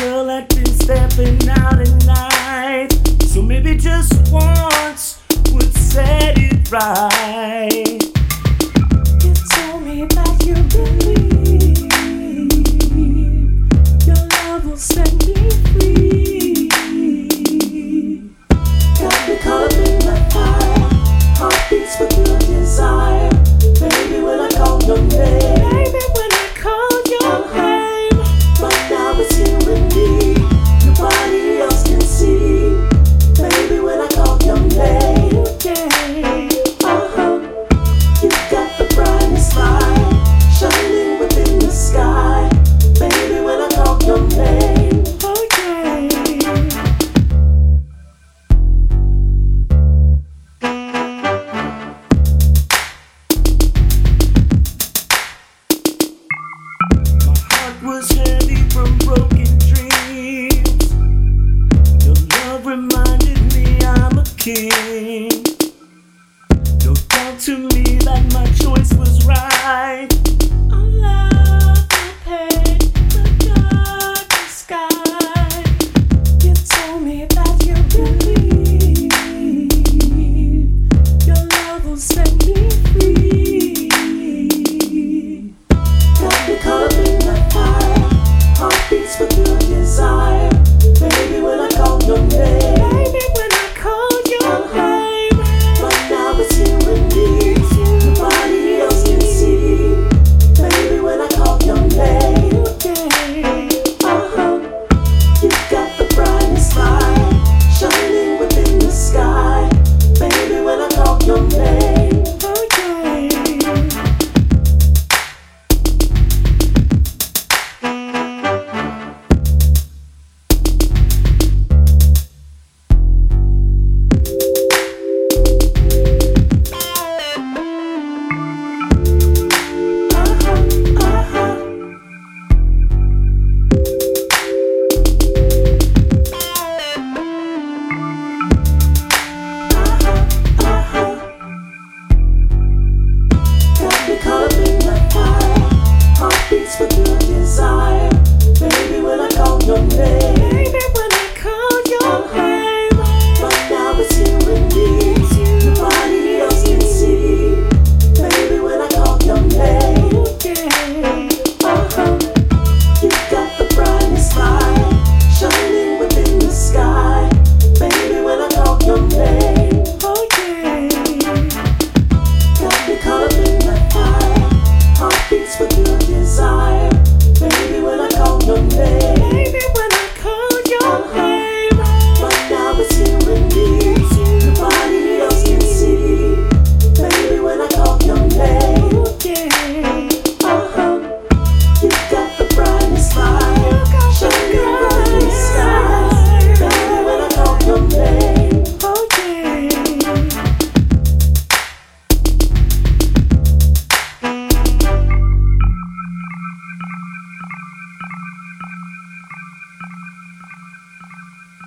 girl had been stepping out at night. So maybe just once would set it right. To me that my choice was right. for your desire.